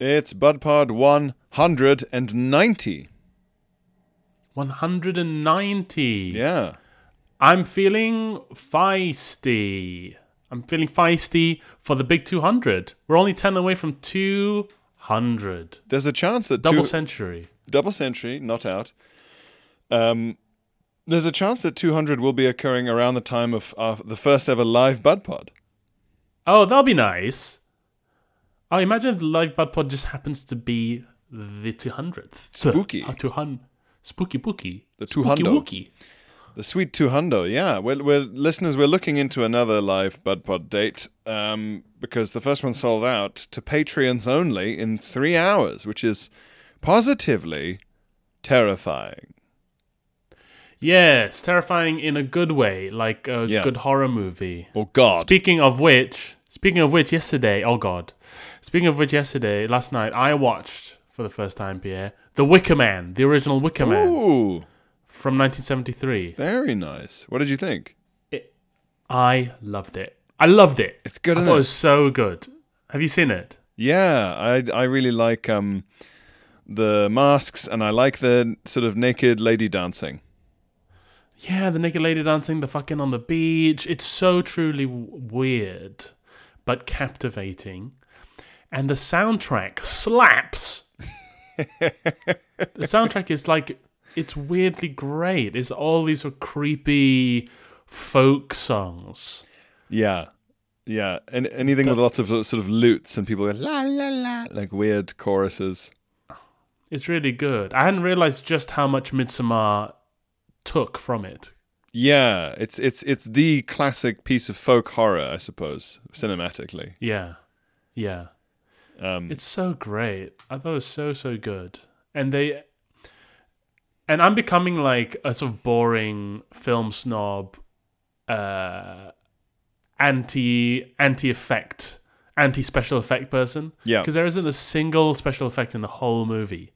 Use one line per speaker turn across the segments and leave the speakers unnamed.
It's BudPod 190.
190.
Yeah.
I'm feeling feisty. I'm feeling feisty for the big 200. We're only 10 away from 200.
There's a chance that
Double
two,
century.
double century, not out. Um, there's a chance that 200 will be occurring around the time of uh, the first ever live BudPod.
Oh, that'll be nice. Oh, imagine if the live Bud Pod just happens to be the 200th.
Spooky.
Uh, 200. Spooky pooky.
The
Spooky
200.
wookie.
The sweet 200, yeah. We're, we're, listeners, we're looking into another live Bud Pod date um, because the first one sold out to Patreons only in three hours, which is positively terrifying.
Yes, terrifying in a good way, like a
Yeah.
good horror movie.
Oh, God.
Speaking of which, speaking of which, yesterday, oh god, speaking of which, yesterday, last night, I watched for the first time, Pierre, The Wicker Man, the original Wicker Man
Ooh,
from 1973.
very nice. What did you think?
I loved it. I loved it.
It's good,
I
isn't
thought
it?
it was so good. Have you seen it?
Yeah, I I really like um the masks and I like the sort of naked lady dancing.
Yeah, the naked lady dancing, the fucking on the beach. It's so truly w- weird, but captivating. And the soundtrack slaps. the soundtrack is like, it's weirdly great. It's all these sort of creepy folk songs.
Yeah. Yeah, and anything with lots of sort of lutes and people go la la la like weird choruses.
It's really good. I hadn't realized just how much Midsommar took from it.
Yeah, it's it's it's the classic piece of folk horror, I suppose, cinematically.
Yeah. Yeah.
Um,
It's so great. I thought it was so so good. And they and I'm becoming like a sort of boring film snob uh anti anti effect anti special effect person.
Yeah.
Because there isn't a single special effect in the whole movie.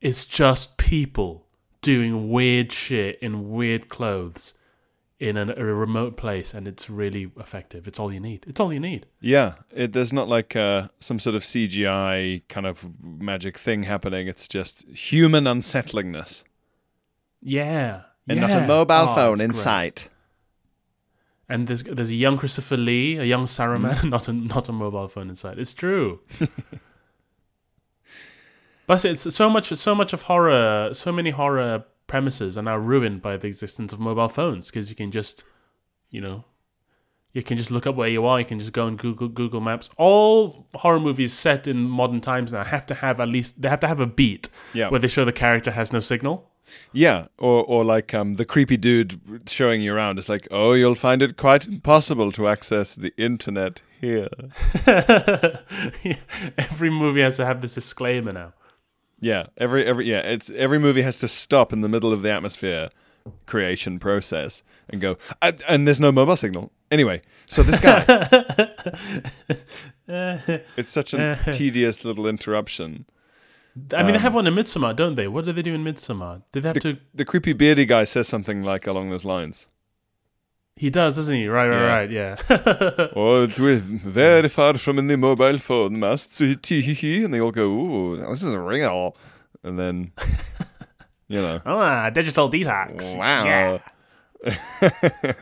It's just people doing weird shit in weird clothes in an, a remote place and it's really effective. It's all you need. It's all you need.
yeah, it, there's not like uh, some sort of CGI kind of magic thing happening. It's just human unsettlingness
Yeah.
and
yeah.
not a mobile
Oh,
phone in
great.
sight.
And there's there's a young Christopher Lee, a young Saruman,
Mm-hmm.
not a not a mobile phone inside. It's true. but it's so much so much of horror, so many horror premises are now ruined by the existence of mobile phones because you can just, you know, you can just look up where you are. You can just go and Google Google Maps. All horror movies set in modern times now have to have at least they have to have a beat
Yeah.
where they show the character has no signal.
Yeah, or or like um, the creepy dude showing you around. It's like, oh, you'll find it quite impossible to access the internet here.
Every movie has to have this disclaimer now.
Yeah, every every yeah, it's every movie has to stop in the middle of the atmosphere creation process and go. And, there's no mobile signal. Anyway, so this guy, it's such a tedious little interruption.
I mean,
Um,
they have one in Midsommar, don't they? What do they do in Midsommar? Did they have to?
The creepy beardy guy says something like along those lines.
He does, doesn't he? Right, right,
Yeah.
right. Yeah.
Oh, we're very far from the mobile phone mast, and they all go, "Ooh, this is real," and then, you know,
ah, digital detox.
Wow.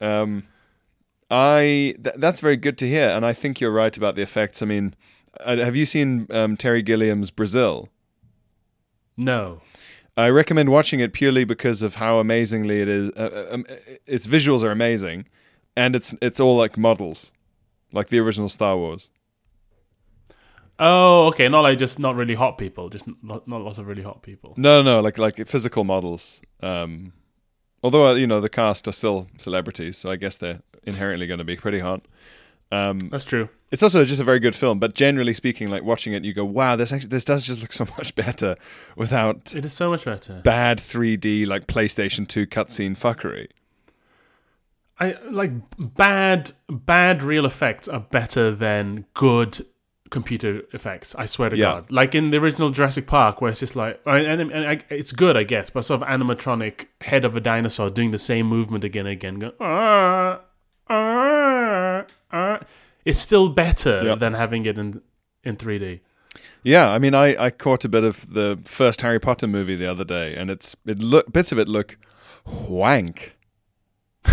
um, I th- that's very good to hear, and I think you're right about the effects. I mean, uh, have you seen um, Terry Gilliam's Brazil?
No.
I recommend watching it purely because of how amazingly it is. Uh, uh, um, its visuals are amazing, and it's it's all like models, like the original Star Wars.
Oh, okay. Not like just not really hot people. Just not, not lots of really hot people.
No, no, like like physical models. Um, Although uh, you know the cast are still celebrities, so I guess they're inherently going to be pretty hot. Um,
That's true.
it's also just a very good film, but generally speaking, like watching it, you go, "Wow, this actually this does just look so much better without
It is so much better.
bad 3D like PlayStation 2 cutscene fuckery."
I like bad bad real effects are better than good computer effects. I swear to
Yeah.
God. Like in the original Jurassic Park, where it's just like, and, and, and it's good, I guess, but sort of animatronic head of a dinosaur doing the same movement again and again. Going, "Ah, ah, ah." It's still better
Yeah.
than having it in in 3D.
Yeah, I mean, I, I caught a bit of the first Harry Potter movie the other day, and it's it look bits of it look wank.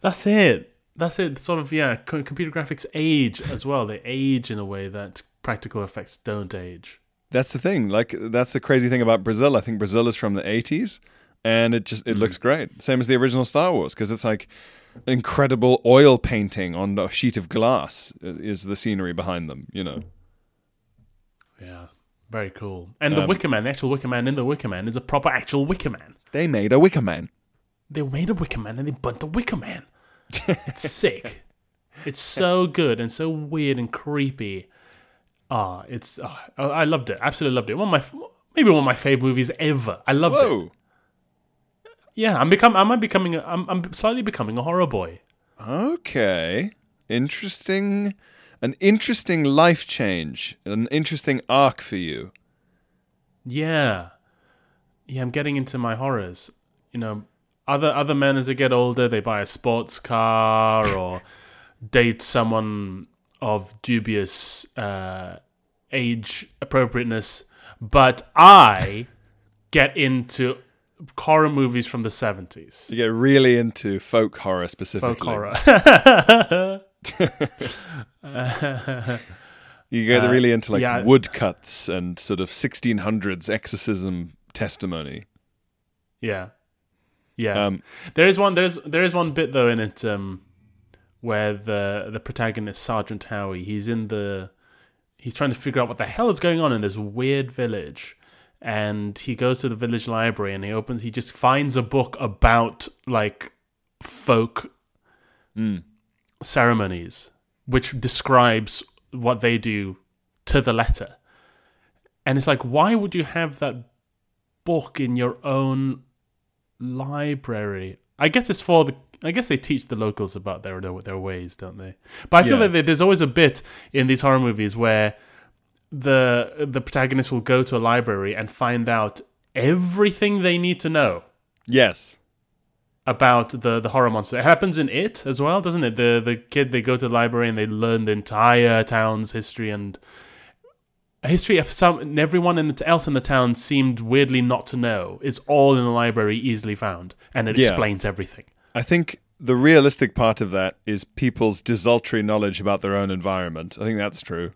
That's it. That's it. Sort of, yeah. co- Computer graphics age as well. They age in a way that practical effects don't age.
That's the thing. Like that's the crazy thing about Brazil. I think Brazil is from the 80s and it just it hmm. looks great. Same as the original Star Wars because it's like incredible oil painting on a sheet of glass is the scenery behind them, you know.
Yeah. Very cool. And the
Um,
Wicker Man, the actual Wicker Man in the Wicker Man is a proper actual Wicker Man.
They made a Wicker Man.
They made a Wicker Man and they burnt the Wicker Man. It's sick. It's so good and so weird and creepy. Ah, it's ah, I I loved it. Absolutely loved it. One of my maybe one of my favorite movies ever. I loved it. Yeah, I'm become. Am I becoming? A, I'm I'm slightly becoming a horror boy.
Okay. Interesting an interesting life change, an interesting arc for you.
Yeah, yeah. I'm getting into my horrors. You know, other other men as they get older, they buy a sports car or date someone of dubious uh, age appropriateness. But I get into horror movies from the 70s.
You get really into folk horror specifically.
Folk horror.
You get really into like
yeah.
woodcuts and sort of 1600s exorcism testimony.
Yeah, yeah.
Um,
there is one. There's there is one bit though in it um, where the the protagonist Sergeant Howie he's in the he's trying to figure out what the hell is going on in this weird village, and he goes to the village library and he opens he just finds a book about like folk hmm. ceremonies, which describes what they do to the letter. And it's like, why would you have that book in your own library? I guess it's for the. I guess they teach the locals about their their, their ways, don't they? But I feel
Yeah.
like there's always a bit in these horror movies where the the protagonist will go to a library and find out everything they need to know
yes.
about the the horror monster. It happens in it as well, doesn't it? The the kid they go to the library and they learn the entire town's history and history of some and everyone in the, else in the town seemed weirdly not to know. Is all in the library easily found, and it
Yeah.
explains everything.
I think the realistic part of that is people's desultory knowledge about their own environment. I think that's true.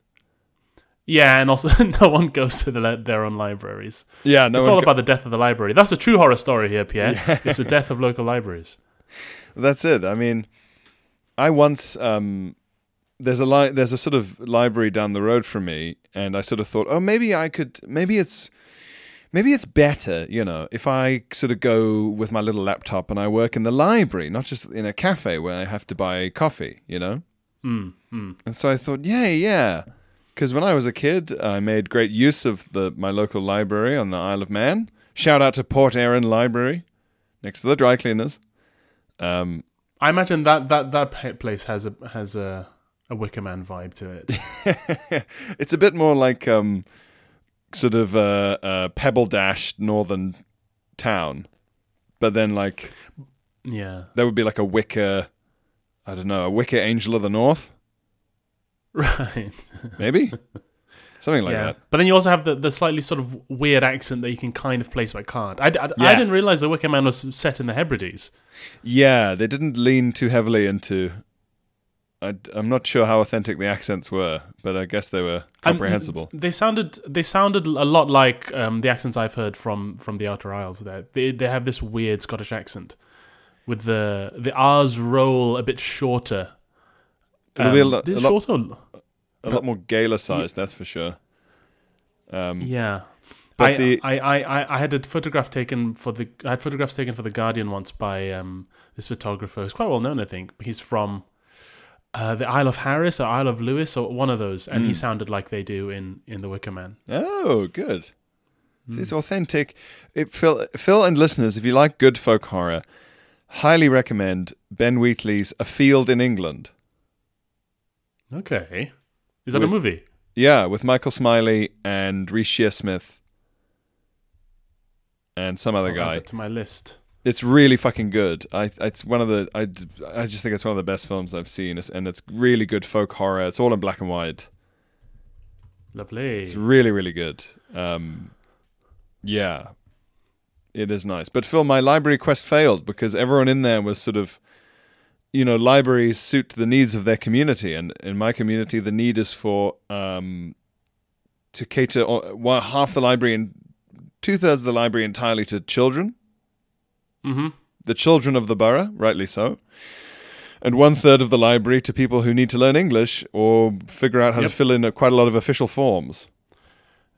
Yeah, and also no one goes to the, their own libraries.
Yeah, no
it's all
go-
about the death of the library. That's a true horror story here, Pierre. It's the death of local libraries.
That's it. I mean, I once um, there's a li- there's a sort of library down the road from me, and I sort of thought, oh, maybe I could, maybe it's, maybe it's better, you know, if I sort of go with my little laptop and I work in the library, not just in a cafe where I have to buy coffee, you know.
Mm,
And so I thought, yeah, yeah, because when I was a kid, I made great use of the my local library on the Isle of Man. Shout out to Port Erin Library, next to the dry cleaners. Um,
I imagine that that that place has a has a a Wicker Man vibe to it.
it's a bit more like um, sort of a, a pebble dashed northern town, but then like
yeah,
there would be like a wicker, I don't know, a wicker angel of the north,
right.
maybe something like
yeah,
that.
but then you also have the, the slightly sort of weird accent that you can kind of place but can't. I, I, I didn't realize the Wicker Man was set in the Hebrides.
Yeah, they didn't lean too heavily into. I, am not sure how authentic the accents were, but I guess they were
Um,
comprehensible.
They sounded they sounded a lot like um, the accents I've heard from from the Outer Isles. There, they they have this weird Scottish accent with the the R's roll a bit shorter.
It'll a
Um,
lot- a lot-
shorter.
A lot more Gaelicized, that's for sure. Um,
Yeah.
But
I,
the
I, I, I, I had a photograph taken for the I had photographs taken for the Guardian once by um, this photographer. He's quite well known, I think. He's from uh, the Isle of Harris or Isle of Lewis or one of those, and he sounded like they do in in the Wicker Man.
oh, good. It's authentic. It, Phil, Phil and listeners, if you like good folk horror, highly recommend Ben Wheatley's A Field in England.
Okay, is that
With-
a movie?
Yeah, with Michael Smiley and Reece Shearsmith and some other
I'll add
guy.
to my list.
It's really fucking good. I it's one of the I, I just think it's one of the best films I've seen, It's- and it's really good folk horror. It's all in black and white.
Lovely.
It's really really good. Um, yeah, it is nice. But Phil, my library quest failed because everyone in there was sort of, you know, libraries suit the needs of their community, and in my community, the need is for um, to cater one half the library and two thirds of the library entirely to children.
Mm-hmm.
the children of the borough, rightly so, and one third of the library to people who need to learn English or figure out how
Yep.
to fill in a, quite a lot of official forms.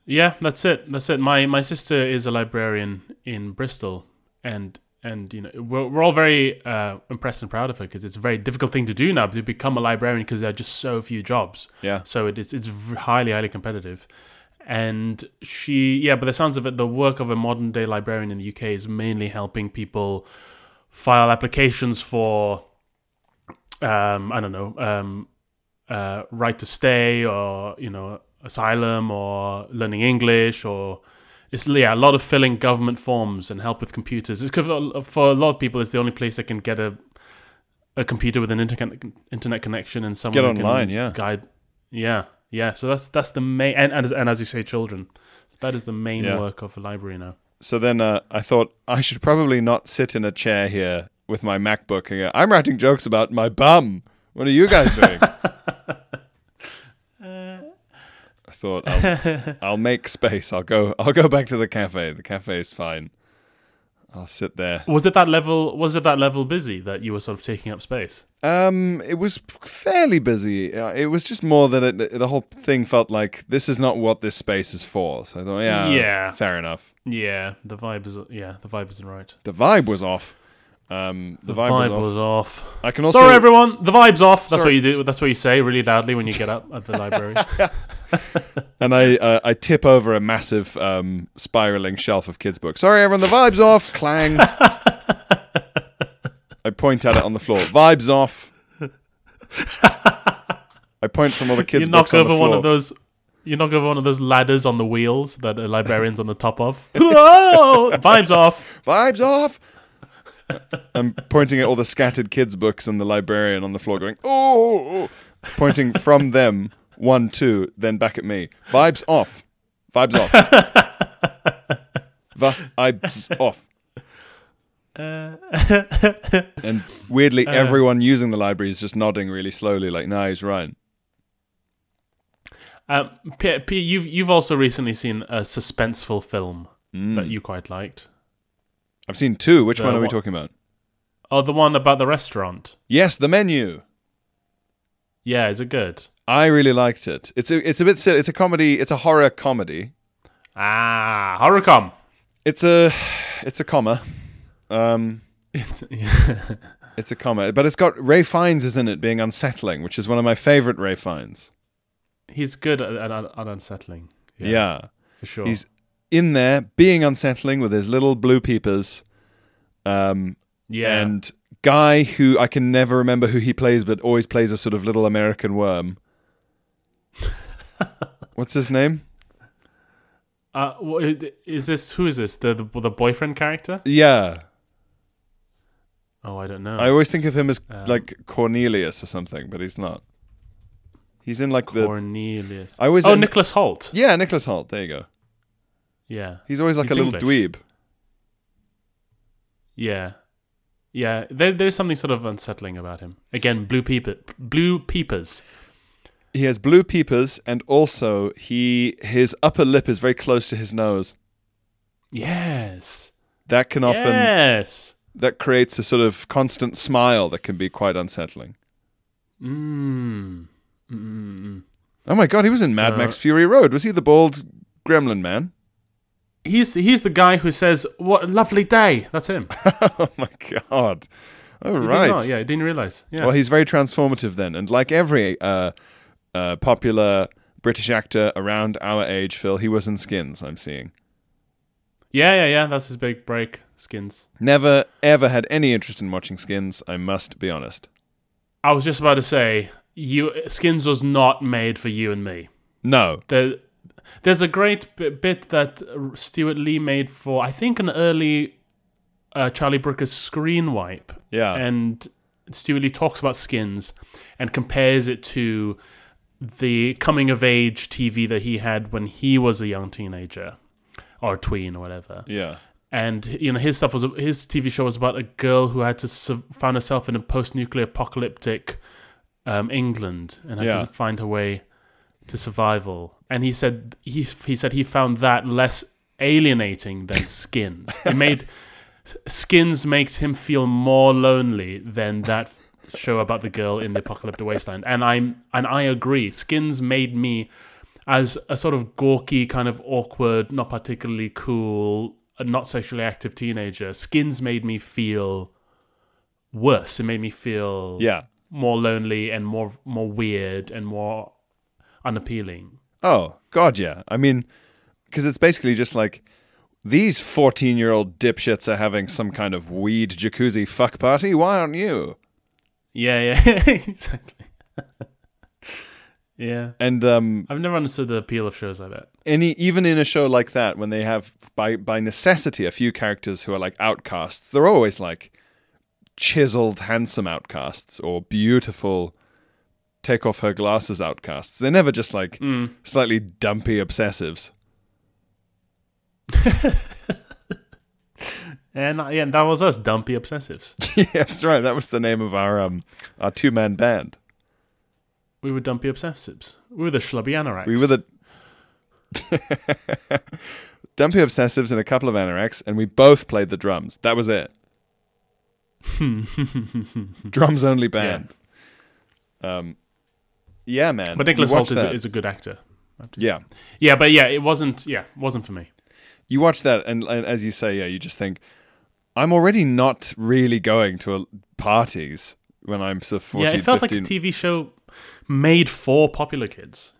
Yeah, that's it. That's it. My my sister is a librarian in Bristol, and and you know we're, we're all very uh, impressed and proud of her because it's a very difficult thing to do now to become a librarian because there are just so few jobs.
Yeah.
So it is it's highly highly competitive, and she yeah. But the sounds of it, the work of a modern day librarian in the UK is mainly helping people file applications for um, I don't know um, uh, right to stay or you know asylum or learning English or it's yeah a lot of filling government forms and help with computers. It's for a lot of people, it's the only place they can get a a computer with an internet internet connection and someone
Get online, yeah.
guide. Yeah, yeah. So that's that's the main and and, as- and as you say, children. So that is the main
Yeah.
work of a library now.
So then uh, I thought I should probably not sit in a chair here with my MacBook I'm writing jokes about my bum. What are you guys doing? Thought I'll, I'll make space. I'll go. I'll go back to the cafe. The cafe is fine. I'll sit there.
Was it that level? Was it that level busy that you were sort of taking up space?
Um, it was fairly busy. Uh, It was just more that it, the whole thing felt like this is not what this space is for. So I thought, yeah,
Yeah.
fair enough.
Yeah, the vibe is yeah, the vibe isn't right.
The vibe was off. Um, the, vibe, was, off.
off.
I can also
Sorry, everyone. The vibe's off. That's
Sorry.
what you do. That's what you say really loudly when you get up at the library.
and I uh, I tip over a massive um, spiraling shelf of kids' books. Sorry, everyone, the vibe's off. Clang. I point at it on the floor. Vibes off. I point from all the kids'
you
books
knock
on the
over
floor.
one of those. You knock over one of those ladders on the wheels that a librarian's on the top of. Whoa! Vibes off.
Vibes off. I'm pointing at all the scattered kids' books and the librarian on the floor, going, "Oh!" Pointing from them, one, two, then back at me. Vibes off. Vibes off. Vibes off. Uh. and weirdly, uh. everyone using the library is just nodding really slowly, like, "Nah, he's right."
Um, P, P, you've you've also recently seen a suspenseful film mm. that you quite liked.
I've seen two. Which
The
one are we
what-
talking about?
Oh, the one about the restaurant.
Yes, the menu.
Yeah, is it good?
I really liked it. It's a, it's a bit silly. It's a comedy. It's a horror comedy.
Ah, horrorcom.
It's a, it's a comma. Um,
It's, yeah.
it's a comma, but it's got Ralph Fiennes is in it, being unsettling, which is one of my favorite Ralph Fiennes.
He's good at, at, at unsettling.
Yeah,
for sure.
he's in there being unsettling with his little blue peepers. Um,
yeah,
and guy who I can never remember who he plays, but always plays a sort of little American worm. What's his name?
uh, is this who is this? The the, the boyfriend character?
Yeah,
Oh, I don't know.
I always think of him as
Um,
like Cornelius or something, but he's not. He's in like the
Cornelius.
I always
oh,
en-
Nicholas Hoult.
yeah Nicholas Hoult. There you go.
Yeah,
He's always like
He's
a little
English.
dweeb.
yeah, yeah. There, there's something sort of unsettling about him. Again, blue peeper, blue peepers.
He has blue peepers, and also he his upper lip is very close to his nose.
Yes,
That can often
yes.
that creates a sort of constant smile that can be quite unsettling.
Mm. Mm-mm.
Oh my god, he was in Mad
So-
Max Fury Road. Was he the bald gremlin man?
He's he's the guy who says, "What a lovely day." That's him.
oh my god! Oh
You
right.
not? Yeah, I didn't realize. Yeah.
Well, he's very transformative then, and like every uh, uh, popular British actor around our age, Phil, he was in Skins. I'm seeing.
yeah, yeah, yeah. That's his big break. Skins.
Never ever had any interest in watching Skins. I must be honest.
I was just about to say, you Skins was not made for you and me.
No.
There, there's a great bit that Stewart Lee made for, I think, an early uh, Charlie Brooker's Screenwipe.
Yeah.
And Stewart Lee talks about Skins and compares it to the coming of age TV that he had when he was a young teenager or tween or whatever.
Yeah.
And you know his stuff was his TV show was about a girl who had to su- found herself in a post-nuclear apocalyptic um, England and had
Yeah.
to find her way to survival. And he said he he said he found that less alienating than Skins. It made Skins makes him feel more lonely than that show about the girl in the apocalyptic wasteland. And I'm and I agree. Skins made me as a sort of gawky, kind of awkward, not particularly cool, not sexually active teenager. Skins made me feel worse. It made me feel
Yeah.
more lonely and more more weird and more unappealing.
Oh God, yeah. I mean, because it's basically just like these fourteen-year-old dipshits are having some kind of weed jacuzzi fuck party. Why aren't you?
Yeah, yeah, exactly. yeah,
And um,
I've never understood the appeal of shows like that.
any even in a show like that, when they have by by necessity a few characters who are like outcasts, they're always like chiseled, handsome outcasts or beautiful. Take off her glasses outcasts. They're never just like slightly dumpy obsessives.
And yeah, that was us, dumpy obsessives.
yeah, that's right. That was the name of our um our two man band.
We were dumpy obsessives. We were the schlubby anoraks.
We were the Dumpy Obsessives and a couple of anoraks, and we both played the drums. That was it. drums only band. Um, yeah, man.
But Nicholas Hoult is a, is a good actor.
yeah.
Yeah, but yeah, it wasn't. Yeah, wasn't for me.
You watch that, and, and as you say, yeah, you just think, I'm already not really going to a, parties when I'm sort of 14,
yeah, it felt
15.
like a TV show made for popular kids.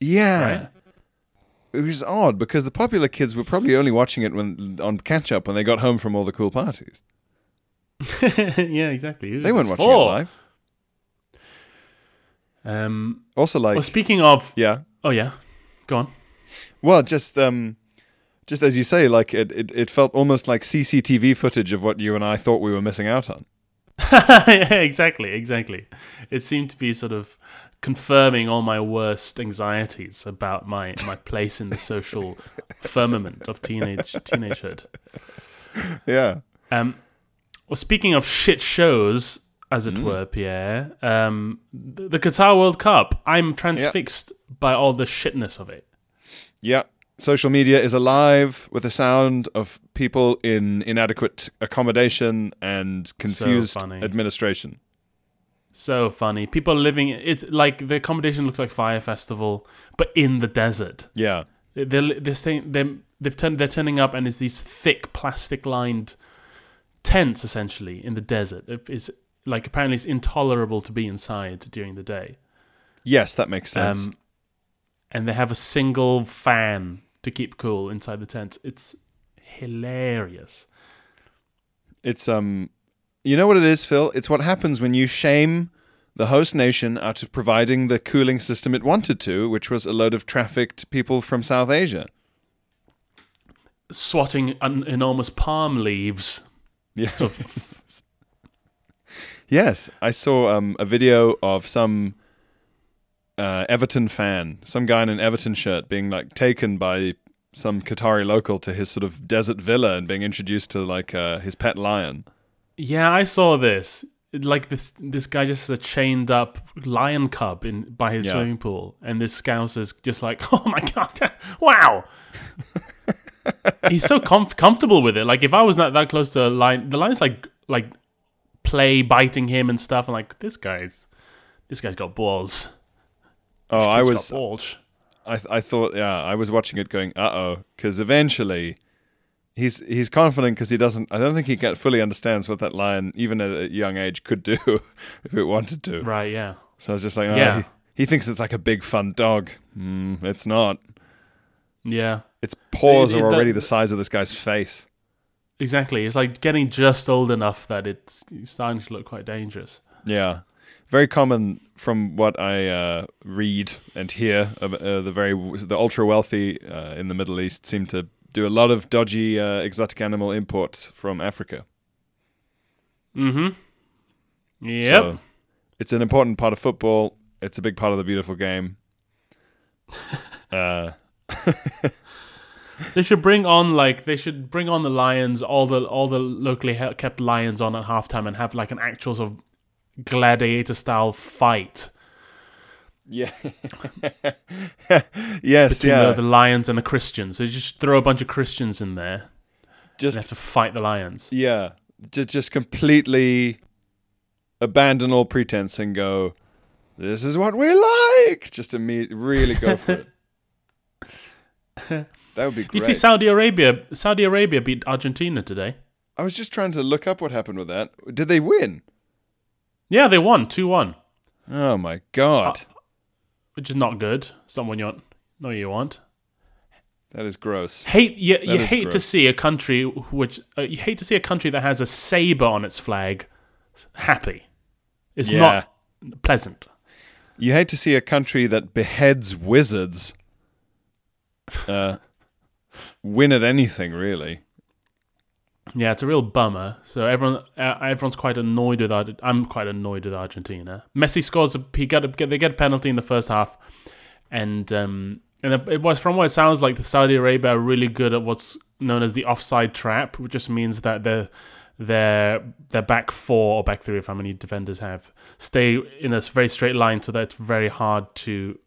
Yeah.
Right?
It was odd because the popular kids were probably only watching it when on catch up when they got home from all the cool parties.
yeah, exactly.
They weren't watching it live.
Um,
Also, like,
well, speaking of,
yeah.
oh yeah, go on.
Well, just um, just as you say, like it, it, it felt almost like CCTV footage of what you and I thought we were missing out on.
yeah, exactly, exactly. It seemed to be sort of confirming all my worst anxieties about my my place in the social firmament of teenage teenagehood.
Yeah.
Um, well, speaking of shit shows, as
Mm.
it were, Pierre, um, the, Qatar World Cup. I'm transfixed by all the shitness of it.
Yeah. Social media is alive with the sound of people in inadequate accommodation and confused
funny.
administration.
So funny. People living. It's like the accommodation looks like Fyre Festival, but in the desert.
Yeah.
They're they're staying. They're they've turned. They're turning up, and it's these thick plastic lined tents essentially in the desert. It's like apparently it's intolerable to be inside during the day.
Yes, that makes sense.
Um, and they have a single fan to keep cool inside the tent. It's hilarious.
It's um, you know what it is, Phil? It's what happens when you shame the host nation out of providing the cooling system it wanted to, which was a load of trafficked people from South Asia.
Swatting an enormous palm leaves.
Yeah.
Sort of
Yes, I saw um, a video of some uh, Everton fan, some guy in an Everton shirt, being like taken by some Qatari local to his sort of desert villa and being introduced to like uh, his pet lion.
Yeah, I saw this. Like this, this guy just has a chained up lion cub in by his
Yeah.
swimming pool, and this scouse is just like, "Oh my god, wow!" He's so comf- comfortable with it. Like if I was not that close to a lion, the lion's like like play biting him and stuff. I'm like, this guy's this guy's got balls.
Oh, I was
balls.
I I thought yeah I was watching it going uh oh because eventually he's he's confident because he doesn't I don't think he get, fully understands what that lion even at a young age could do if it wanted to.
Right, yeah.
So I was just like, oh,
Yeah.
he, he thinks it's like a big fun dog. Mm, it's not.
Yeah.
Its paws
It- it-
are already
that-
the size of this guy's face.
Exactly. It's like getting just old enough that it's starting to look quite dangerous.
Yeah, very common from what I uh, read and hear. Uh, uh, the very the ultra wealthy uh, in the Middle East seem to do a lot of dodgy uh, exotic animal imports from Africa.
Mm-hmm. Yep.
So it's an important part of football. It's a big part of the beautiful game. uh,
They should bring on like they should bring on the lions, all the all the locally kept lions on at halftime, and have like an actual sort of gladiator style fight
yeah. yes.
between
Yeah.
the, the lions and the Christians. They just throw a bunch of Christians in there and
just
have to fight the lions.
Yeah, just just completely abandon all pretense and go. This is what we like. Just immediately, really go for it. That would be great.
You see, Saudi Arabia, Saudi Arabia beat Argentina today.
I was just trying to look up what happened with that. Did they win?
Yeah, they won two one.
Oh my god,
which is not good. Someone you want, no, you want.
that is gross.
Hate you, you
is
hate to see a country which uh, you hate to see a country that has a saber on its flag happy. It's
Yeah.
not pleasant.
You hate to see a country that beheads wizards uh, win at anything, really.
Yeah, it's a real bummer. So everyone, uh, everyone's quite annoyed with. I'm quite annoyed with Argentina. Messi scores. A, he got a, they get a penalty in the first half, and um, and it was from what it sounds like the Saudi Arabia are really good at what's known as the offside trap, which just means that the their their back four or back three, if how many defenders have, stay in a very straight line, so that it's very hard to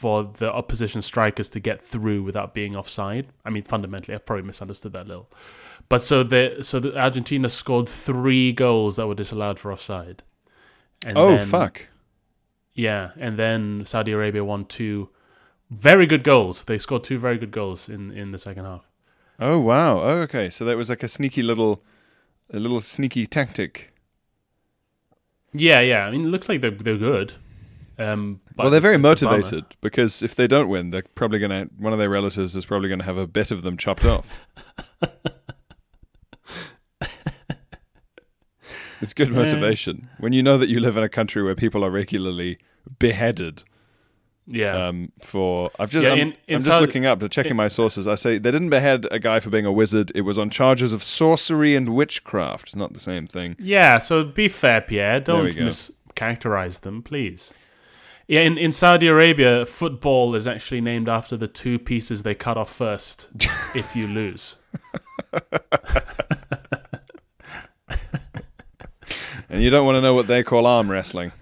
for the opposition strikers to get through without being offside. I mean, fundamentally, I've probably misunderstood that a little. But so the so the Argentina scored three goals that were disallowed for offside. And
Oh
then-
fuck!
Yeah, and then Saudi Arabia won two very good goals. They scored two very good goals in in the second half.
Oh wow! Oh, okay, so that was like a sneaky little, a little sneaky tactic.
Yeah, yeah. I mean, it looks like they're they're good. Um,
well, they're very
it's- it's a bummer.
motivated because if they don't win, they're probably gonna. One of their relatives is probably gonna have a bit of them chopped off. it's good motivation when you know that you live in a country where people are regularly beheaded.
Yeah,
Um, for I've just
Yeah,
I'm,
in- in
I'm just looking up, checking my sources. I say they didn't behead a guy for being a wizard. It was on charges of sorcery and witchcraft. It's not the same thing.
yeah. So be fair, Pierre. Don't mischaracterize them, please. Yeah, in, in Saudi Arabia, football is actually named after the two pieces they cut off first if you lose.
And you don't want to know what they call arm wrestling.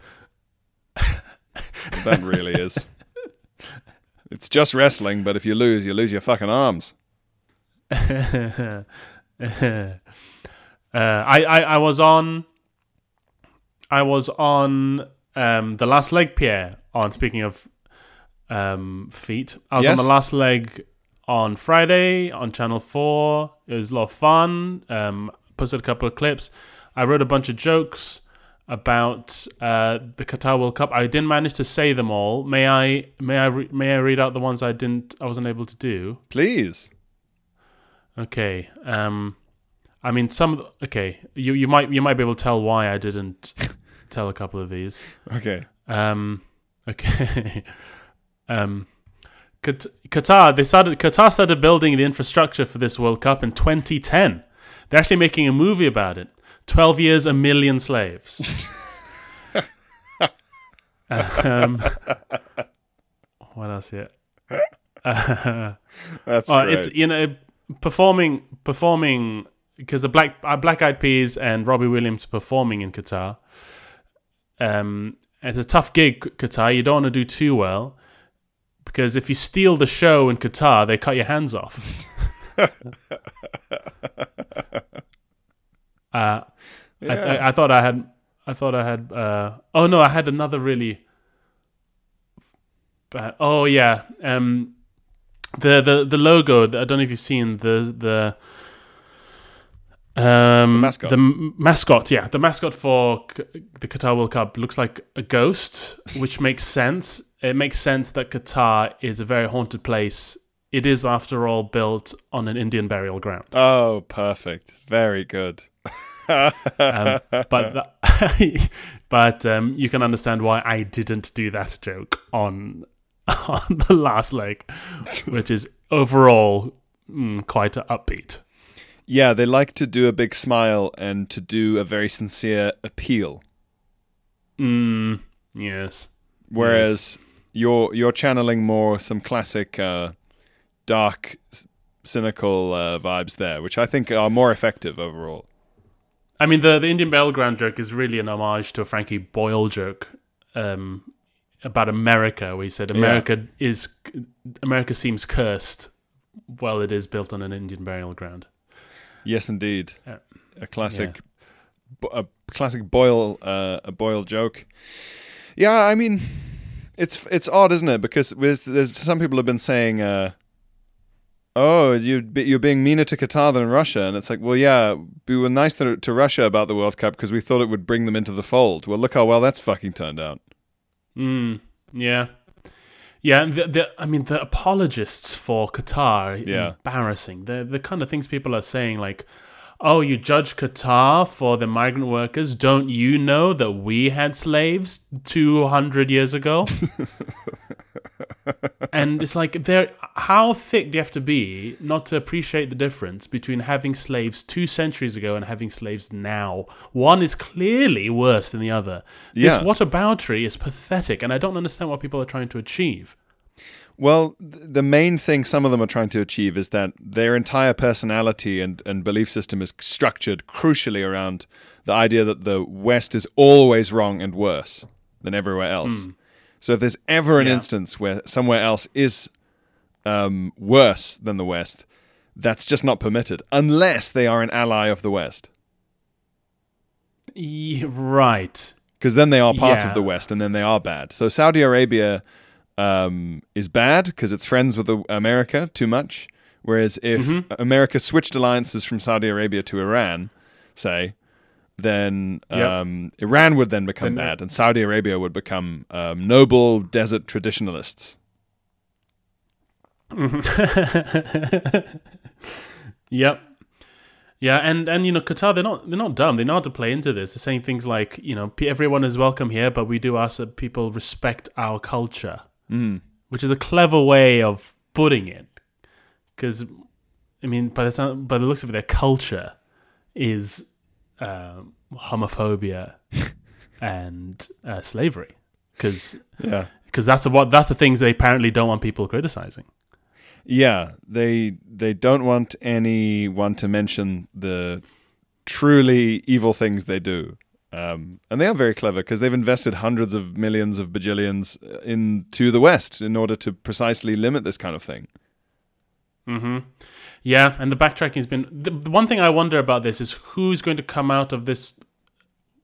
that really is. It's just wrestling, but if you lose, you lose your fucking arms.
uh, I, I I was on I was on um, the last leg, Pierre. On speaking of um, feet, I was on the last leg on Friday on Channel Four. It was a lot of fun. Um, posted a couple of clips. I wrote a bunch of jokes about uh, the Qatar World Cup. I didn't manage to say them all. May I? May I? Re- may I read out the ones I didn't? I wasn't able to do.
Please.
Okay. Um, I mean, some. Okay, you you might you might be able to tell why I didn't tell a couple of these.
Okay.
Um, okay. um, Qatar they started Qatar started building the infrastructure for this World Cup in 2010. They're actually making a movie about it. Twelve years, a million slaves. um, what else here?
That's
Uh,
great.
it's you know performing performing because the black uh, Black Eyed Peas and Robbie Williams performing in Qatar. Um, it's a tough gig, Qatar. You don't want to do too well because if you steal the show in Qatar, they cut your hands off. uh, I, I, I thought I had. I thought I had. Uh, oh no, I had another really. But oh yeah, um, the the the logo. I don't know if you've seen the the. Um,
mascot.
The m- mascot, yeah, the mascot for Q- the Qatar World Cup looks like a ghost, which makes sense. It makes sense that Qatar is a very haunted place. It is, after all, built on an Indian burial ground.
Oh, perfect. Very good.
Um, but but um, you can understand why I didn't do that joke on on the last leg, which is overall mm, quite upbeat.
Yeah, they like to do a big smile and to do a very sincere appeal.
Mm, yes.
Whereas you're you're channeling more some classic uh, dark, cynical uh, vibes there, which I think are more effective overall.
I mean, the, the Indian battleground joke is really an homage to a Frankie Boyle joke um, about America, where he said America is America seems cursed. Well, it is built on an Indian burial ground.
Yes, indeed.
Yeah.
A classic, bo- a classic Boyle, uh, a Boyle joke. Yeah, I mean, it's it's odd, isn't it? Because there's, there's some people have been saying, uh, "Oh, you you're being meaner to Qatar than Russia," and it's like, well, yeah, we were nice to, to Russia about the World Cup because we thought it would bring them into the fold. Well, look how well that's fucking turned out.
Mm, yeah. Yeah, and the, the, I mean, the apologists for Qatar,
Yeah.
embarrassing. The, the kind of things people are saying, like, oh, you judge Qatar for the migrant workers. Don't you know that we had slaves 200 years ago? and it's like, there. how thick do you have to be not to appreciate the difference between having slaves two centuries ago and having slaves now? One is clearly worse than the other. This
Yeah.
whataboutery is pathetic, and I don't understand what people are trying to achieve.
Well, the main thing some of them are trying to achieve is that their entire personality and, and belief system is structured crucially around the idea that the West is always wrong and worse than everywhere else. So if there's ever an
Yeah.
instance where somewhere else is um, worse than the West, that's just not permitted unless they are an ally of the West.
Right.
because then they are part
Yeah.
of the West, and then they are bad. So Saudi Arabia um, is bad because it's friends with America too much. Whereas if
Mm-hmm.
America switched alliances from Saudi Arabia to Iran, say, then
Yep.
um, Iran would then become
Then-
bad, and Saudi Arabia would become um, noble desert traditionalists.
Yep. Yeah, and and you know Qatar, they're not they're not dumb. They know how to play into this. They're saying things like, you know, everyone is welcome here, but we do ask that people respect our culture, mm. which is a clever way of putting it. Because, I mean, by the sound, by the looks of it, their culture is um, homophobia and uh, slavery. Because
Yeah.
because that's the what that's the things they apparently don't want people criticizing.
Yeah, they they don't want anyone to mention the truly evil things they do, um, and they are very clever because they've invested hundreds of millions of bajillions uh, into the West in order to precisely limit this kind of thing. Hmm.
Yeah, and the backtracking has been the, the one thing I wonder about this is who's going to come out of this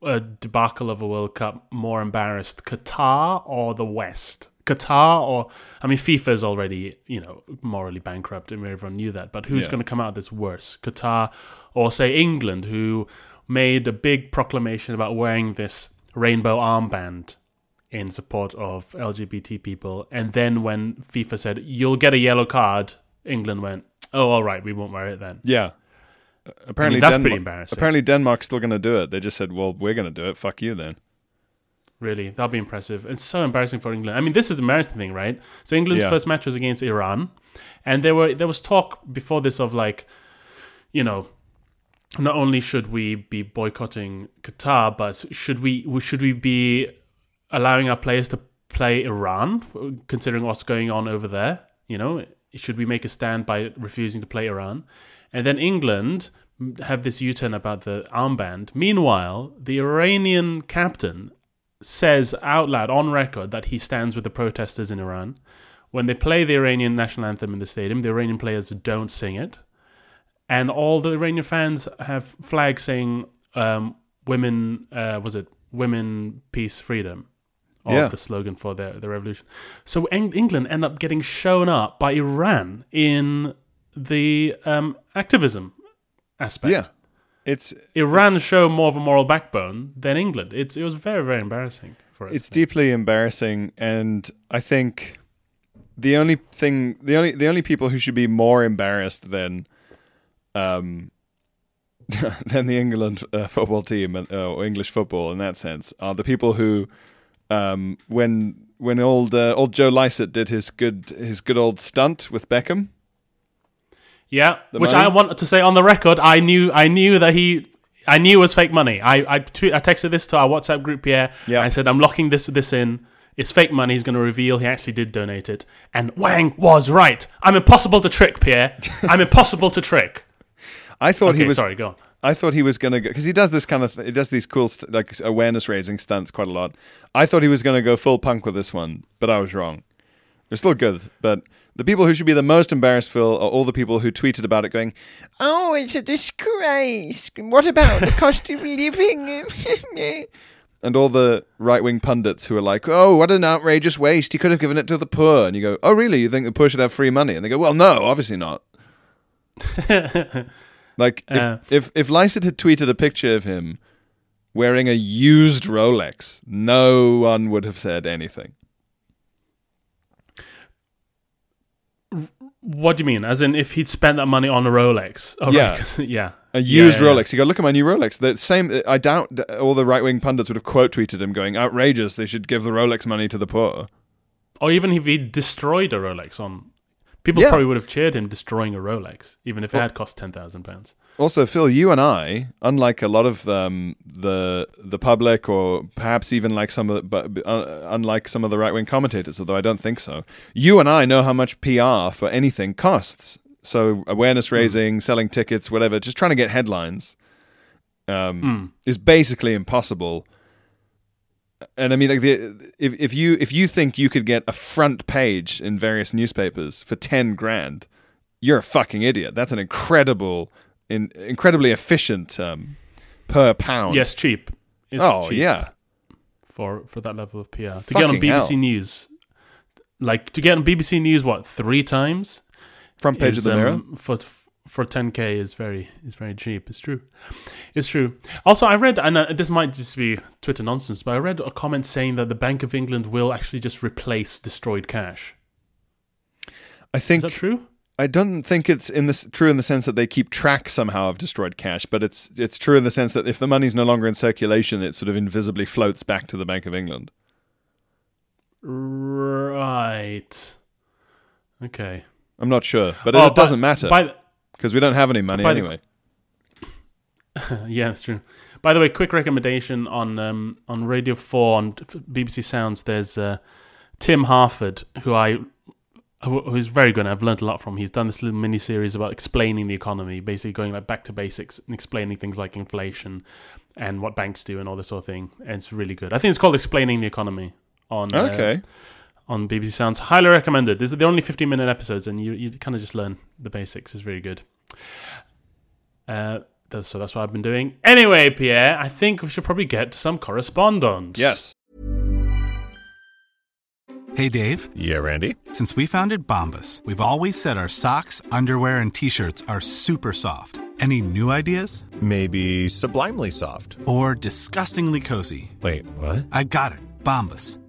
uh, debacle of a World Cup more embarrassed, Qatar or the West? Qatar or I mean FIFA is already you know morally bankrupt and everyone knew that, but who's
Yeah.
going to come out of this worse, Qatar or say England, who made a big proclamation about wearing this rainbow armband in support of LGBT people, and then when FIFA said you'll get a yellow card, England went, "Oh, all right, we won't wear it then."
Yeah. Apparently,
that's
Denmark-
pretty embarrassing.
Apparently, Denmark's still going to do it. They just said, "Well, we're going to do it. Fuck you, then."
Really, that'll be impressive. It's so embarrassing for England. I mean, this is the embarrassing thing, right? So England's
Yeah.
first match was against Iran, and there were there was talk before this of like, you know, not only should we be boycotting Qatar, but should we should we be allowing our players to play Iran, considering what's going on over there? You know, should we make a stand by refusing to play Iran? And then England have this U-turn about the armband. Meanwhile, the Iranian captain says out loud on record that he stands with the protesters in Iran. When they play the Iranian national anthem in the stadium, the Iranian players don't sing it. And all the Iranian fans have flags saying, um, women, uh, was it women, peace, freedom? of
Yeah.
the slogan for their, their revolution. So Eng- England end up getting shown up by Iran in the um, activism aspect.
Yeah. It's
Iran show more of a moral backbone than England. It's it was very very embarrassing for us.
it's deeply embarrassing and I think the only thing the only the only people who should be more embarrassed than um than the England uh, football team and uh, or English football in that sense are the people who um when when old uh, old Joe Lycett did his good his good old stunt with Beckham
Yeah, which
money?
I want to say on the record, I knew I knew that he I knew it was fake money. I I, tweet, I texted this to our WhatsApp group, Pierre.
Yeah.
I said I'm locking this this in. It's fake money. He's going to reveal he actually did donate it. And Wang was right. I'm impossible to trick, Pierre. I'm impossible to trick.
I thought
Okay,
he was
sorry. Go on.
I thought he was gonna go because he does this kind of th- he does these cool st- like awareness raising stunts quite a lot. I thought he was gonna go full punk with this one, but I was wrong. They're still good, but the people who should be the most embarrassed, Phil, are all the people who tweeted about it, going, "Oh, it's a disgrace. What about the cost of living?" and all the right wing pundits who are like, "Oh, what an outrageous waste! He could have given it to the poor." And you go, "Oh, really? You think the poor should have free money?" And they go, "Well, no, obviously not." Like if
Uh.
if if Lycett had tweeted a picture of him wearing a used Rolex, no one would have said anything.
What do you mean? As in, if he'd spent that money on a Rolex? Oh,
Yeah.
right, yeah.
A used
yeah, yeah.
Rolex. You go look at my new Rolex. The same. I doubt all the right wing pundits would have quote tweeted him, going outrageous. They should give the Rolex money to the poor.
Or even if he destroyed a Rolex on, people
Yeah.
probably would have cheered him destroying a Rolex, even if it had cost ten thousand pounds.
Also, Phil, you and I, unlike a lot of um, the the public, or perhaps even like some of the, but uh, unlike some of the right wing commentators, although I don't think so, you and I know how much PR for anything costs. So awareness raising, selling tickets, whatever, just trying to get headlines um, is basically impossible. And I mean, like the if if you if you think you could get a front page in various newspapers for ten grand, you're a fucking idiot. That's an incredible, in, incredibly efficient um, per pound.
Yes, cheap. It's
Oh
cheap
yeah.
for for that level of PR to get on BBC
hell.
News, like to get on BBC News, what three times?
Front page
is,
of the Mirror.
um, for for 10k is very is very cheap. It's true, it's true. Also, I read, and uh, this might just be Twitter nonsense, but I read a comment saying that the Bank of England will actually just replace destroyed cash.
I
Is
think
that true?
I don't think it's in this true in the sense that they keep track somehow of destroyed cash, but it's it's true in the sense that if the money's no longer in circulation, it sort of invisibly floats back to the Bank of England.
Right. Okay.
I'm not sure, but
Oh,
it doesn't
by-
matter
By,
because we don't have any money
by the-
anyway.
yeah, that's true. By the way, quick recommendation on um, on Radio Four on BBC Sounds. There's uh, Tim Harford, who I who's very good. and I've learned a lot from. He's done this little mini series about explaining the economy, basically going like back to basics and explaining things like inflation and what banks do and all this sort of thing. And it's really good. I think it's called Explaining the Economy on uh,
Okay.
On BBC Sounds. Highly recommended. This is they're only 15 minute episodes, and you you kind of just learn the basics. It's very good. Uh, so that's what I've been doing. Anyway, Pierre, I think we should probably get to some correspondence.
Yes.
Hey, Dave.
Yeah, Randy.
Since we founded Bombas, we've always said our socks, underwear, and t shirts are super soft. Any new ideas?
Maybe sublimely soft.
Or disgustingly cozy?
Wait, what?
I got it. Bombas.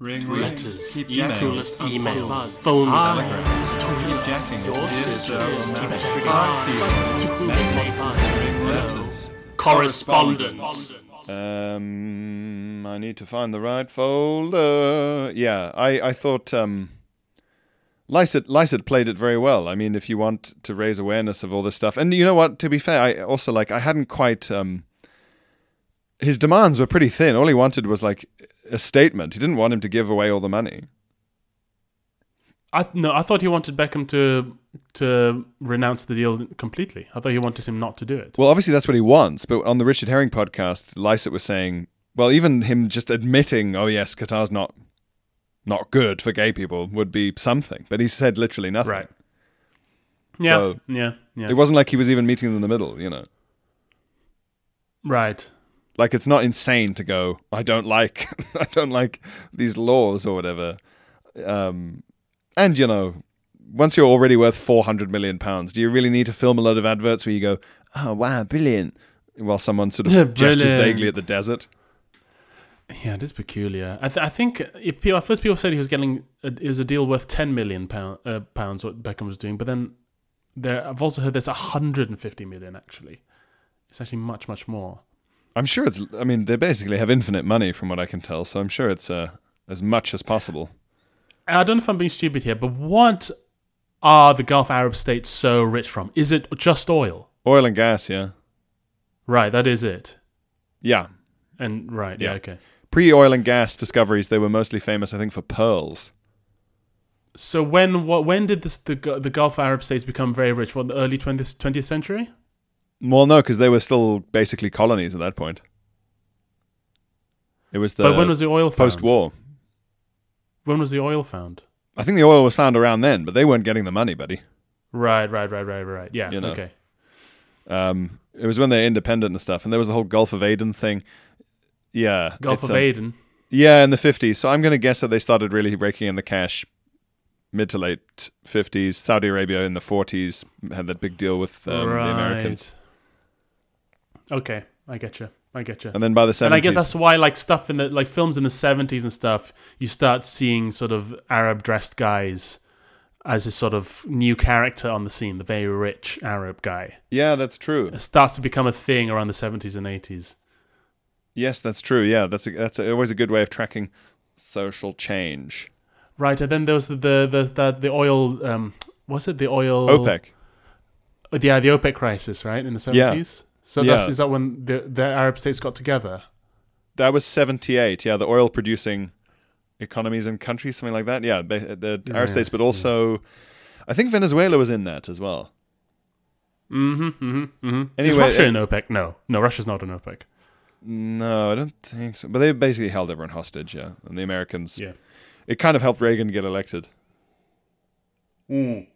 Ring,
Letters,
keep
emails,
coolest
emails,
emails,
phone
calls,
calls,
keep jacking it.
Dorsets,
Yes,
keep it
five feet. Message, ring letters.
correspondence.
Um, I need to find the right folder. Yeah, I, I thought um, Lycett, Lycett played it very well. I mean, if you want to raise awareness of all this stuff, and you know what? To be fair, I also like I hadn't quite. Um, his demands were pretty thin. All he wanted was like a statement. He didn't want him to give away all the money.
I th- no, I thought he wanted Beckham to to renounce the deal completely. I thought he wanted him not to do it.
Well, obviously that's what he wants. But on the Richard Herring podcast, Lycett was saying, well, even him just admitting, oh yes, Qatar's not not good for gay people would be something. But he said literally nothing.
Right. Yeah,
So-
yeah, yeah.
It wasn't like he was even meeting them in the middle, you know.
right.
Like it's not insane to go, I don't like I don't like these laws or whatever. Um and you know, once you're already worth 400 million pounds, do you really need to film a load of adverts where you go, "Oh wow, brilliant," while someone sort of gestures vaguely at the desert?
Yeah, it is peculiar. I, th- I think if people, at first people said he was getting a, was a deal worth ten million pound, uh, pounds what Beckham was doing, but then there I've also heard there's hundred and fifty million actually. It's actually much much more.
I'm sure it's. I mean, they basically have infinite money, from what I can tell. So I'm sure it's uh, as much as possible.
I don't know if I'm being stupid here, but what are the Gulf Arab states so rich from? Is it just oil?
Oil and gas, yeah,
Right, that is it.
yeah.
And right, yeah,
Yeah.
okay.
Pre-oil and gas discoveries, they were mostly famous, I think, for pearls.
So when what when did this the the Gulf Arab states become very rich? What the early 20th 20th century?
Well, no, because they were still basically colonies at that point. It was the
but when was the oil found?
post-war.
When was the oil found?
I think the oil was found around then, but they weren't getting the money, buddy.
Right, right, right, right, right. Yeah,
You know.
okay.
Um, it was when they're independent and stuff, and there was the whole Gulf of Aden thing. Yeah,
Gulf of
um,
Aden.
Yeah, in the fifties. So I'm going to guess that they started really raking in the cash mid to late fifties. Saudi Arabia in the forties had that big deal with um, the Americans,
Okay, I get you. I get you.
and then by the
And I guess that's why, like stuff in the like films in the seventies and stuff, you start seeing sort of Arab dressed guys as a sort of new character on the scene, the very rich Arab guy.
yeah, that's true.
It starts to become a thing around the seventies and eighties.
Yes, that's true. Yeah, that's a, that's a, always a good way of tracking social change.
Right, and then there was the the the, the, oil. Um, was it the oil?
OPEC.
Uh, Yeah, the OPEC crisis, right in the
Yeah.
seventies. So that's is that when the the Arab states got together?
That was seventy eight. Yeah, the oil producing economies and countries, something like that. Yeah, the
Yeah,
Arab states, but also I think Venezuela was in that as well.
Mm-hmm. Mm-hmm. Mm-hmm. is
Anyway,
Russia
uh,
in OPEC? No, no, Russia's not in OPEC.
No, I don't think so. But they basically held everyone hostage, yeah. And the Americans,
Yeah.
it kind of helped Reagan get elected.
Mm.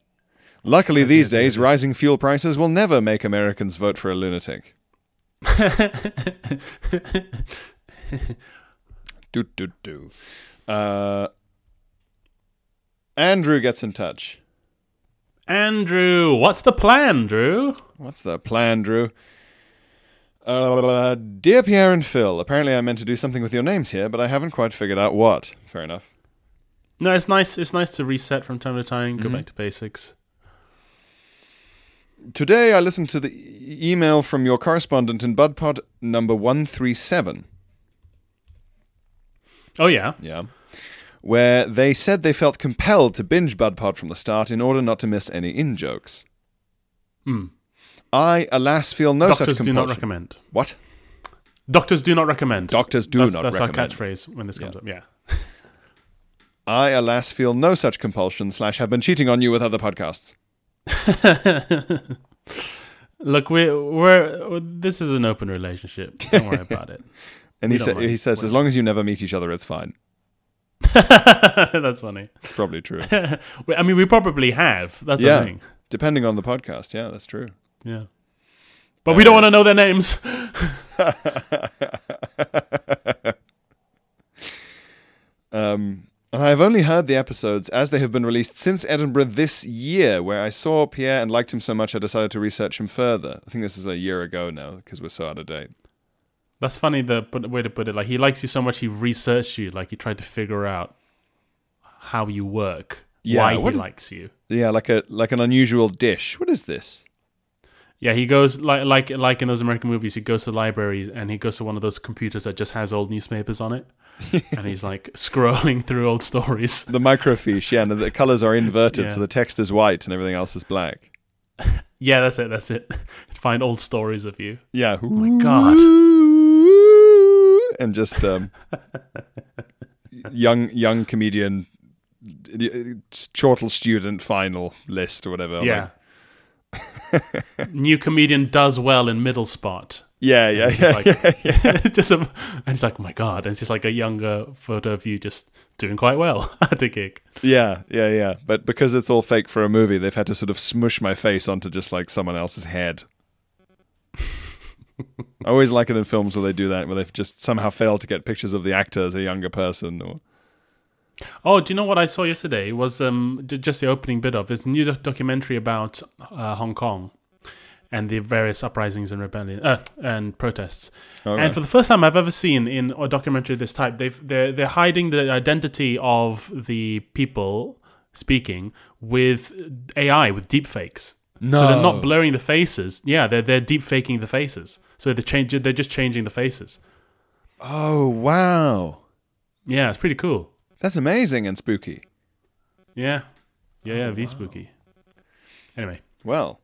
Luckily, these days, rising fuel prices will never make Americans vote for a lunatic. do do do. Uh, Andrew gets in touch.
Andrew, what's the plan, Drew?
What's the plan, Drew? Uh, dear Pierre and Phil, apparently I meant to do something with your names here, but I haven't quite figured out what. Fair enough.
No, it's nice. It's nice to reset from time to time,
Mm-hmm.
go back to basics.
Today I listened to the email from your correspondent in BudPod number 137.
Oh yeah,
Yeah. Where they said they felt compelled to binge BudPod from the start in order not to miss any in jokes.
Hmm.
I, alas, feel no such
doctors do not recommend.
What?
Doctors do not recommend.
Doctors do
that's,
not
That's
recommend.
our catchphrase when this comes up. Yeah.
I, alas, feel no such compulsion, slash, have been cheating on you with other podcasts.
Look, we're, we're this is an open relationship. Don't worry about it.
And
We
he,
don't
sa- he says, as long as you never meet each other, it's fine.
That's funny.
It's probably true.
I mean, we probably have. That's the
yeah.
thing.
Depending on the podcast. Yeah, that's true.
Yeah. But we don't want to know their names.
Um, and I have only heard the episodes as they have been released since Edinburgh this year, where I saw Pierre and liked him so much I decided to research him further. I think this is a year ago now because we're so out of date.
That's funny. The way to put it, like he likes you so much, he researched you. Like he tried to figure out how you work,
Yeah,
why
what
he likes you.
Yeah, like a like an unusual dish. What is this?
Yeah, he goes like like like in those American movies. He goes to libraries and he goes to one of those computers that just has old newspapers on it, and he's like scrolling through old stories.
The microfiche, yeah, and the colors are inverted,
Yeah.
so the text is white and everything else is black.
Yeah, that's it. That's it. Find old stories of you.
Yeah. Oh
my God.
And just um, young young comedian, chortle student final list or whatever.
Yeah. New comedian does well in middle spot.
Yeah, yeah, yeah.
Like, it's just a, and it's like, oh my god! It's just like a younger photo of you just doing quite well at a gig.
Yeah, yeah, yeah. But because it's all fake for a movie, they've had to sort of smush my face onto just like someone else's head. I always like it in films where they do that, where they've just somehow failed to get pictures of the actor as a younger person. Or
Oh, do you know what I saw yesterday? It was um, just the opening bit of it's a new documentary about uh, Hong Kong and the various uprisings and rebellion uh, and protests. And for the first time I've ever seen in a documentary of this type, they've they're they're hiding the identity of the people speaking with AI with deep deepfakes. So they're not blurring the faces. Yeah, they're they're deep faking the faces. So they're change they're just changing the faces.
oh wow,
Yeah, it's pretty cool.
that's amazing and spooky.
Yeah. Yeah, yeah, V spooky. Anyway.
Well,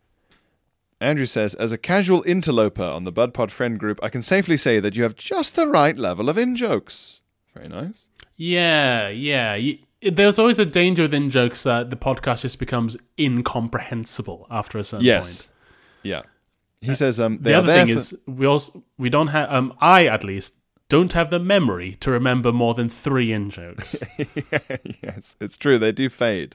Andrew says, as a casual interloper on the BudPod friend group, I can safely say that you have just the right level of in jokes. Very nice.
Yeah, yeah. There's always a danger within jokes that the podcast just becomes incomprehensible after a certain
Yes.
point.
Yeah. He says, um, they
The other thing
for-
is we also we don't have um I at least don't have the memory to remember more than three in jokes.
yes, it's true. They do fade.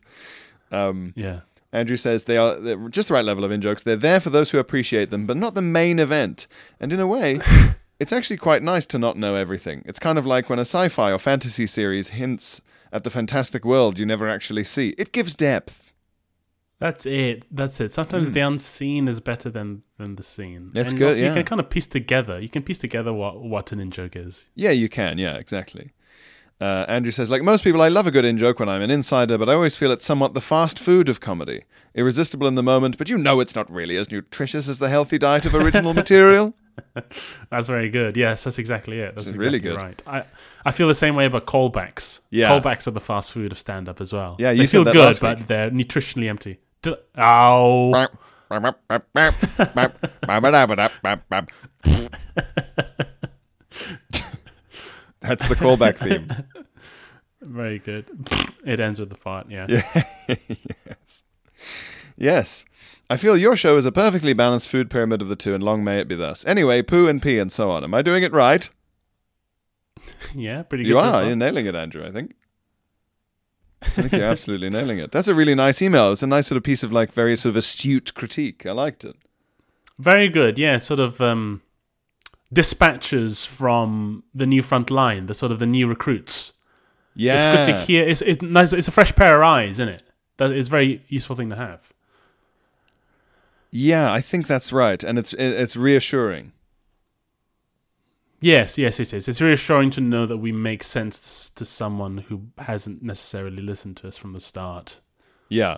Um,
yeah.
Andrew says they are just the right level of in jokes. They're there for those who appreciate them, but not the main event. And in a way, it's actually quite nice to not know everything. It's kind of like when a sci fi or fantasy series hints at the fantastic world you never actually see. It gives depth.
That's it. That's it. Sometimes hmm. the unseen is better than, than the seen.
That's
and
good, yeah.
You can kind of piece together. You can piece together what what an in joke is.
Yeah, you can. Yeah, exactly. Uh, Andrew says, like most people, I love a good in joke when I'm an insider, but I always feel it's somewhat the fast food of comedy. Irresistible in the moment, but you know it's not really as nutritious as the healthy diet of original material.
That's very good. Yes, that's exactly it. That's exactly
really good.
Right. I I feel the same way about callbacks.
Yeah.
Callbacks are the fast food of stand up as well.
Yeah, you
they feel good, but they're nutritionally empty. Did- Ow.
That's the callback theme.
Very good. It ends with the fart. Yeah.
yes. Yes. I feel your show is a perfectly balanced food pyramid of the two, and long may it be thus. Anyway, poo and pee and so on. Am I doing it right?
Yeah, pretty good.
You
so
are.
far.
You're nailing it, Andrew, I think. I think you're absolutely nailing it. That's a really nice email. It's a nice sort of piece of like very sort of astute critique. I liked it.
Very good. Yeah, sort of um, dispatches from the new front line, the sort of the new recruits.
Yeah.
It's good to hear. It's it's nice. It's a fresh pair of eyes, isn't it? That is a very useful thing to have.
Yeah, I think that's right, and it's it's reassuring.
Yes, yes, it is. It's reassuring to know that we make sense to someone who hasn't necessarily listened to us from the start.
Yeah.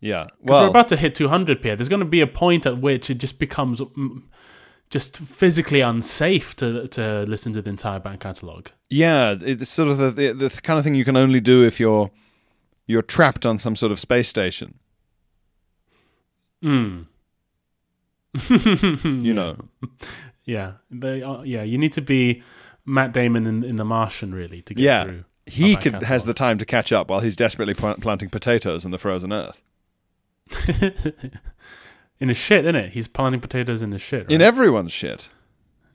Yeah.
Because
Well,
we're about to hit 200 Pierre. There's going to be a point at which it just becomes just physically unsafe to to listen to the entire back catalogue.
yeah, it's sort of the, the the kind of thing you can only do if you're you're trapped on some sort of space station.
Mm.
You know.
Yeah, they are, yeah. You need to be Matt Damon in, in The Martian really to get
Yeah.
through.
He could has the time to catch up while he's desperately plant, planting potatoes in the frozen earth.
in his shit, isn't it? He's planting potatoes in his shit. Right?
In everyone's shit.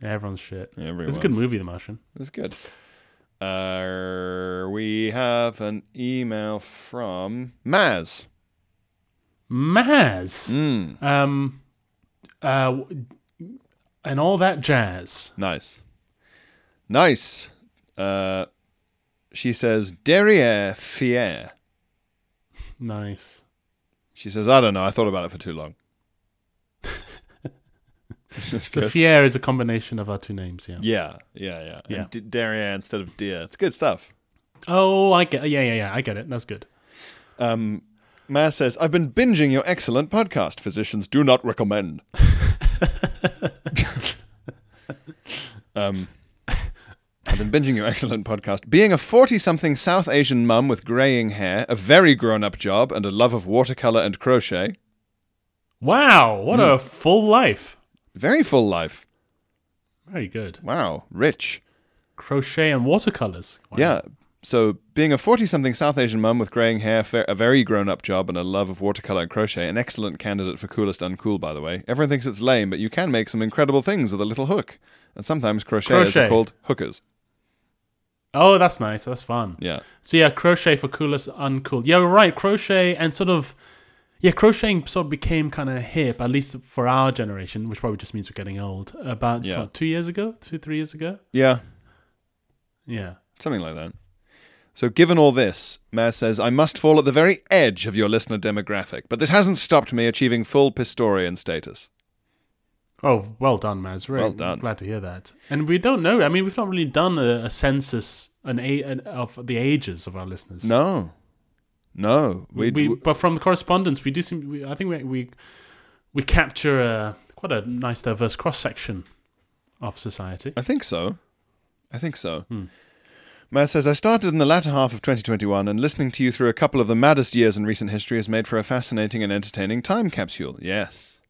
everyone's shit. It's a good movie, The Martian.
It's good. Uh, we have an email from Maz.
Maz.
Mm,
Um, uh, and all that jazz.
nice. Nice. Uh, she says, derrière fier.
Nice.
She says, I don't know. I thought about it for too long.
So
good.
Fier is a combination of our two names. Yeah.
yeah, yeah, yeah.
Yeah.
And d- derrière instead of dear. It's good stuff.
Oh, I get. Yeah, yeah, yeah. I get it. That's good.
Um, Maz says, I've been binging your excellent podcast. Physicians do not recommend. um, I've been binging your excellent podcast. Being a 40 something South Asian mum with greying hair, a very grown up job, and a love of watercolor and crochet.
Wow, what
Hmm.
a full life.
Very full life.
Very good.
Wow, rich.
Crochet and watercolors. Wow.
Yeah. So, being a 40 something South Asian mum with greying hair, a very grown up job, and a love of watercolor and crochet, an excellent candidate for coolest uncool, by the way. Everyone thinks it's lame, but you can make some incredible things with a little hook. And sometimes crocheters
Crochet.
are called hookers.
Oh, that's nice. That's fun.
Yeah.
So yeah, crochet for coolest uncool. Yeah, right. Crochet and sort of yeah, crocheting sort of became kind of hip, at least for our generation, which probably just means we're getting old. About
Yeah.
what, two years ago, two three years ago.
Yeah,
Yeah.
something like that. So, given all this, Maz says, I must fall at the very edge of your listener demographic, but this hasn't stopped me achieving full Pistorian status.
Oh, well done, Maz. Really
Well done.
Glad to hear that. And we don't know. I mean, we've not really done a, a census an, a, an of the ages of our listeners.
No. No.
we,
We,
but from the correspondence, we do seem. We, I think we we, we capture a, quite a nice, diverse cross section of society.
I think so. I think so. Hmm. Maz says, I started in the latter half of 2021, and listening to you through a couple of the maddest years in recent history has made for a fascinating and entertaining time capsule. Yes.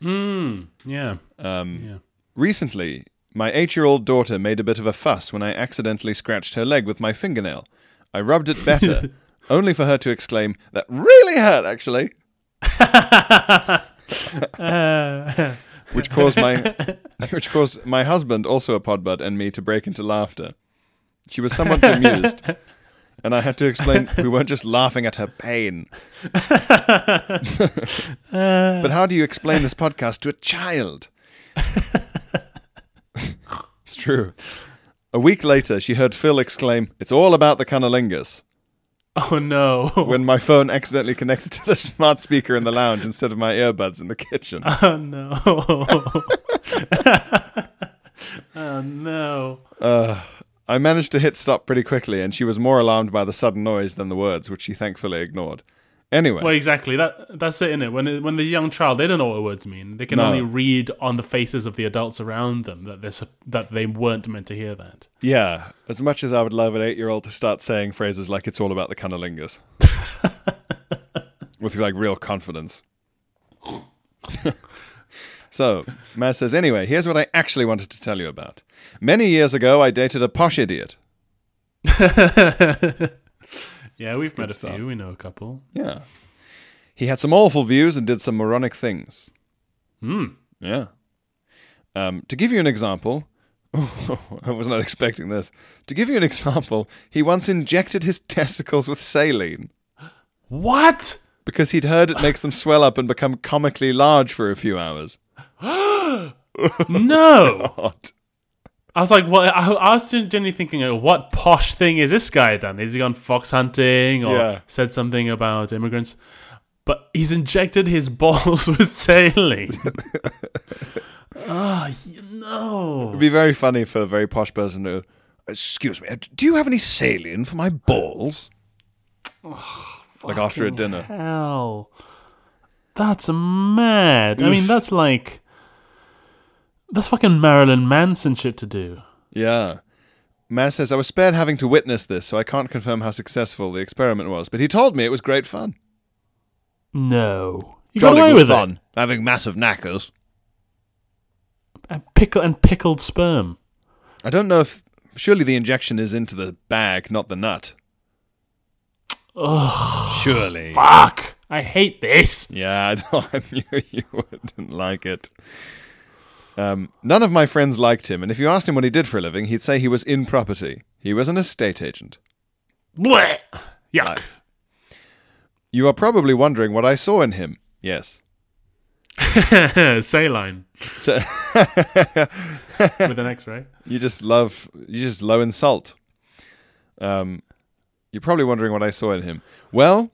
Hmm. Yeah.
Um,
Yeah.
Recently, my eight year old daughter made a bit of a fuss when I accidentally scratched her leg with my fingernail. I rubbed it better, only for her to exclaim, That really hurt, actually. which caused my which caused my husband, also a podbud, and me to break into laughter. She was somewhat bemused, and I had to explain we weren't just laughing at her pain. but how do you explain this podcast to a child? it's true. A week later, she heard Phil exclaim, "It's all about the cunnilingus."
Oh no.
When my phone accidentally connected to the smart speaker in the lounge instead of my earbuds in the kitchen.
oh no. oh no.
Uh, I managed to hit stop pretty quickly, and she was more alarmed by the sudden noise than the words, which she thankfully ignored. Anyway,
Well, exactly. That that's it, isn't it? When it, when the young child, they don't know what words mean. They can
No.
only read on the faces of the adults around them that they're, that they weren't meant to hear that.
yeah, as much as I would love an eight-year-old to start saying phrases like "It's all about the cunnilingus," with like real confidence. so, Maz says, anyway, here's what I actually wanted to tell you about. Many years ago, I dated a posh idiot.
Yeah, we've met a
stuff.
few. We know a couple.
Yeah. He had some awful views and did some moronic things.
Hmm.
Yeah. Um, to give you an example, I was not expecting this. To give you an example, he once injected his testicles with saline
What?
because he'd heard it makes them swell up and become comically large for a few hours.
No.
What?
I was like, well, I, I was genuinely thinking, uh, what posh thing is this guy done? Is he gone fox hunting or
Yeah.
said something about immigrants? But he's injected his balls with saline. Ah, y no.
It'd be very funny for a very posh person to, excuse me, do you have any saline for my balls? like after a dinner.
Hell, that's mad. I mean, that's like that's fucking Marilyn Manson shit to do.
Yeah. Maz says, I was spared having to witness this, so I can't confirm how successful the experiment was, but he told me it was great fun.
No, you
Jolly
got away with
fun.
it.
Having massive knackers.
And pickle and pickled sperm.
I don't know if. Surely the injection is into the bag, not the nut.
Ugh,
Surely.
fuck! I hate this.
Yeah, I know. I knew you wouldn't like it. Um, none of my friends liked him, and if you asked him what he did for a living, he'd say he was in property. He was an estate agent.
Blech. Yuck.
You are probably wondering what I saw in him. Yes.
Saline
So
with an X-ray.
you just love you just low in salt. Um, you're probably wondering what I saw in him. Well,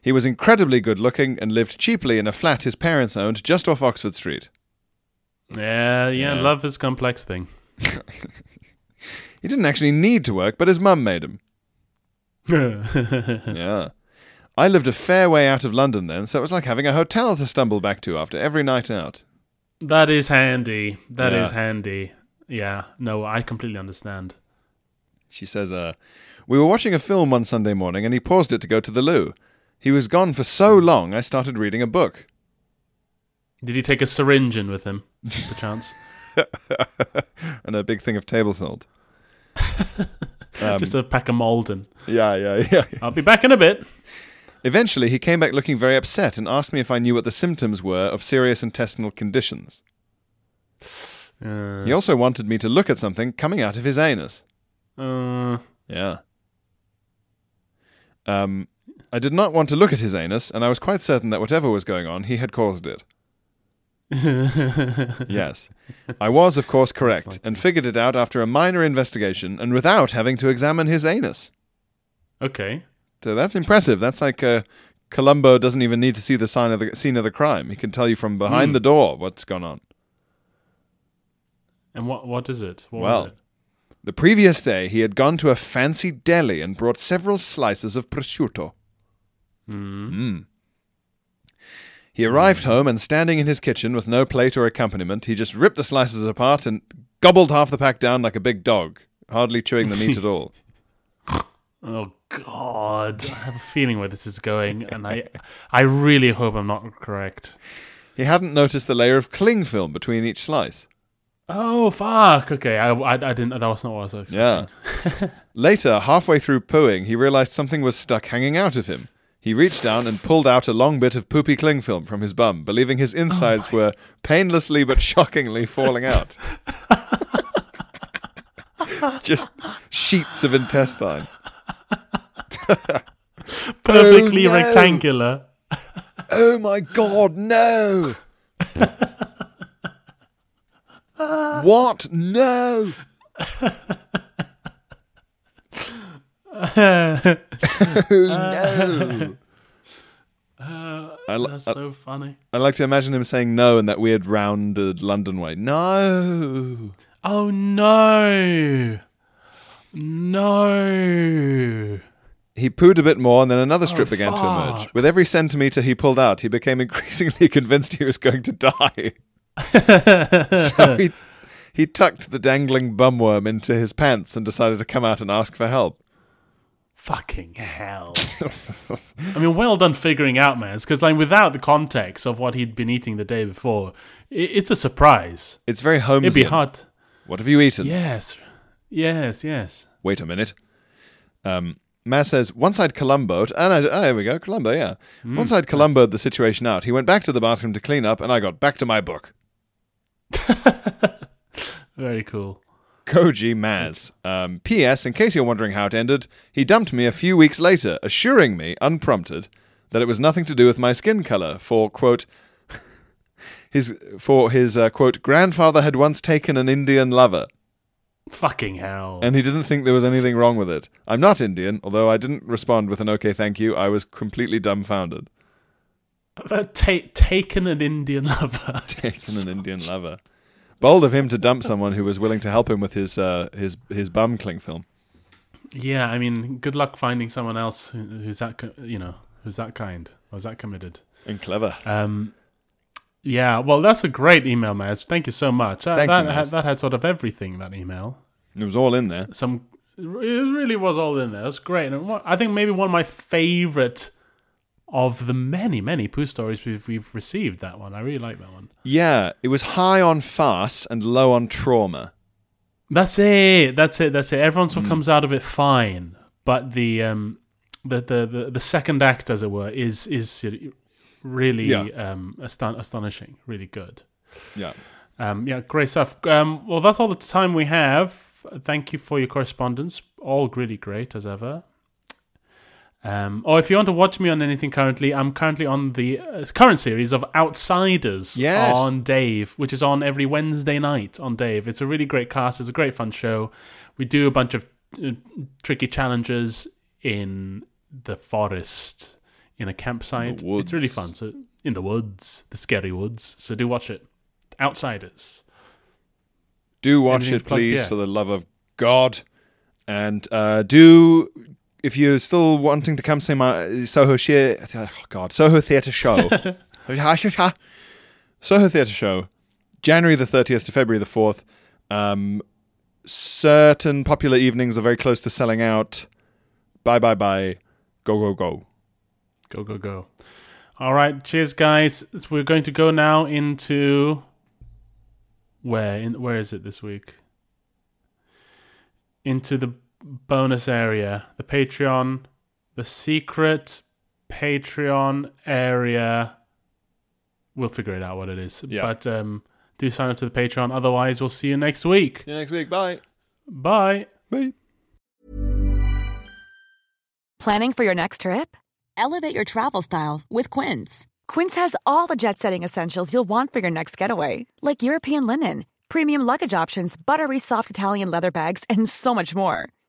he was incredibly good looking and lived cheaply in a flat his parents owned just off Oxford Street.
Yeah, yeah,
Yeah.
Love is a complex thing.
He didn't actually need to work, but his mum made him. Yeah. I lived a fair way out of London then, so it was like having a hotel to stumble back to after every night out.
That is handy. That is
Yeah.
handy. Yeah. No, I completely understand.
She says, uh, We were watching a film one Sunday morning and he paused it to go to the loo. He was gone for so long I started reading a book.
Did he take a syringe in with him, perchance?
and a big thing of table salt.
Just a pack of Maldon.
Yeah, yeah, yeah.
I'll be back in a bit.
Eventually, he came back looking very upset and asked me if I knew what the symptoms were of serious intestinal conditions.
Uh,
He also wanted me to look at something coming out of his anus.
uh,
Yeah. Um, I did not want to look at his anus, and I was quite certain that whatever was going on, he had caused it. yes. I was, of course, correct, and figured it out after a minor investigation and without having to examine his anus.
okay.
So that's impressive. That's like uh, Columbo doesn't even need to see the sign of the scene of the crime. He can tell you from behind
Hmm.
the door what's gone on.
And what what is it? What
Well,
was it?
The previous day, he had gone to a fancy deli and brought several slices of prosciutto. Mm. He arrived home and, standing in his kitchen with no plate or accompaniment, he just ripped the slices apart and gobbled half the pack down like a big dog, hardly chewing the meat at all.
Oh God! I have a feeling where this is going, and I I really hope I'm not correct.
He hadn't noticed the layer of cling film between each slice.
Oh fuck! Okay, I, I, I didn't. That was not what I was expecting.
Yeah. Later, halfway through pooing, he realized something was stuck hanging out of him. He reached down and pulled out a long bit of poopy cling film from his bum, believing his oh insides were painlessly but shockingly falling out. Just sheets of intestine.
Perfectly
Oh, no.
rectangular.
Oh my god, no! what? No! Oh no! Uh, uh, I, li-
That's so funny.
I like to imagine him saying no in that weird rounded London way. No!
Oh no! No!
He pooed a bit more, and then another strip
Oh,
began to emerge. With every centimetre he pulled out, he became increasingly convinced he was going to die. so he, he tucked the dangling bumworm into his pants and decided to come out and ask for help.
Fucking hell! I mean, well done figuring out, man. Because like without the context of what he'd been eating the day before, it's a surprise.
It's very Holmesian.
It'd be hard.
What have you eaten?
Yes, yes, yes.
Wait a minute. Um, Maz says, once I'd Columboed, and I, oh, there we go, Columbo, yeah.
Hmm.
Once I'd Columboed the situation out, he went back to the bathroom to clean up, and I got back to my book.
Very cool.
Koji Maz. Um, P.S. In case you're wondering how it ended, he dumped me a few weeks later, assuring me, unprompted, that it was nothing to do with my skin color. For quote, his for his uh, quote grandfather had once taken an Indian lover,
Fucking hell.
and he didn't think there was anything wrong with it. I'm not Indian, although I didn't respond with an okay, thank you. I was completely dumbfounded.
Uh, ta- taken an Indian lover.
Taken an Indian lover. Bold of him to dump someone who was willing to help him with his uh, his his bum cling film.
yeah, I mean, good luck finding someone else who's that, you know, who's that kind, who's that committed.
And clever.
Um, yeah, well, that's a great email, Maz. Thank you so much. That,
Thank
that,
you,
had,
Maz.
that had sort of everything. That email,
It was all in there.
some, it really was all in there. That's great, and I think maybe one of my favorite of the many, many poo stories we've we've received. That one, I really like that one.
Yeah, it was high on farce and low on trauma.
That's it. That's it. That's it. Everyone sort of comes out of it fine, but the um, the, the the the second act, as it were, is is really
Yeah.
um aston- astonishing. Really good.
Yeah.
Um, yeah, great stuff. Um, well, that's all the time we have. Thank you for your correspondence. All really great as ever. Um, or if you want to watch me on anything currently, I'm currently on the uh, current series of Outsiders
Yes.
on Dave, which is on every Wednesday night on Dave. It's a really great cast. It's a great fun show. We do a bunch of uh, tricky challenges in the forest, in a campsite. It's really fun. So in the woods, the scary woods. So do watch it. Outsiders.
Do watch
Anything
it, please,
Yeah.
for the love of God. And uh, do if you're still wanting to come see my Soho share, oh God, Soho Theatre show, Soho Theatre show, January the 30th to February the 4th. Um, certain popular evenings are very close to selling out. Bye, bye, bye. Go, go, go.
Go, go, go. All right. Cheers, guys. We're going to go now into. Where? In, where is it this week? Into the bonus area, the Patreon, the secret Patreon area. We'll figure it out what it is.
Yeah.
But um, do sign up to the Patreon. Otherwise, we'll see you next week.
See you next week. Bye.
Bye.
Bye.
Planning for your next trip? Elevate your travel style with Quince. Quince has all the jet setting essentials you'll want for your next getaway, like European linen, premium luggage options, buttery soft Italian leather bags, and so much more.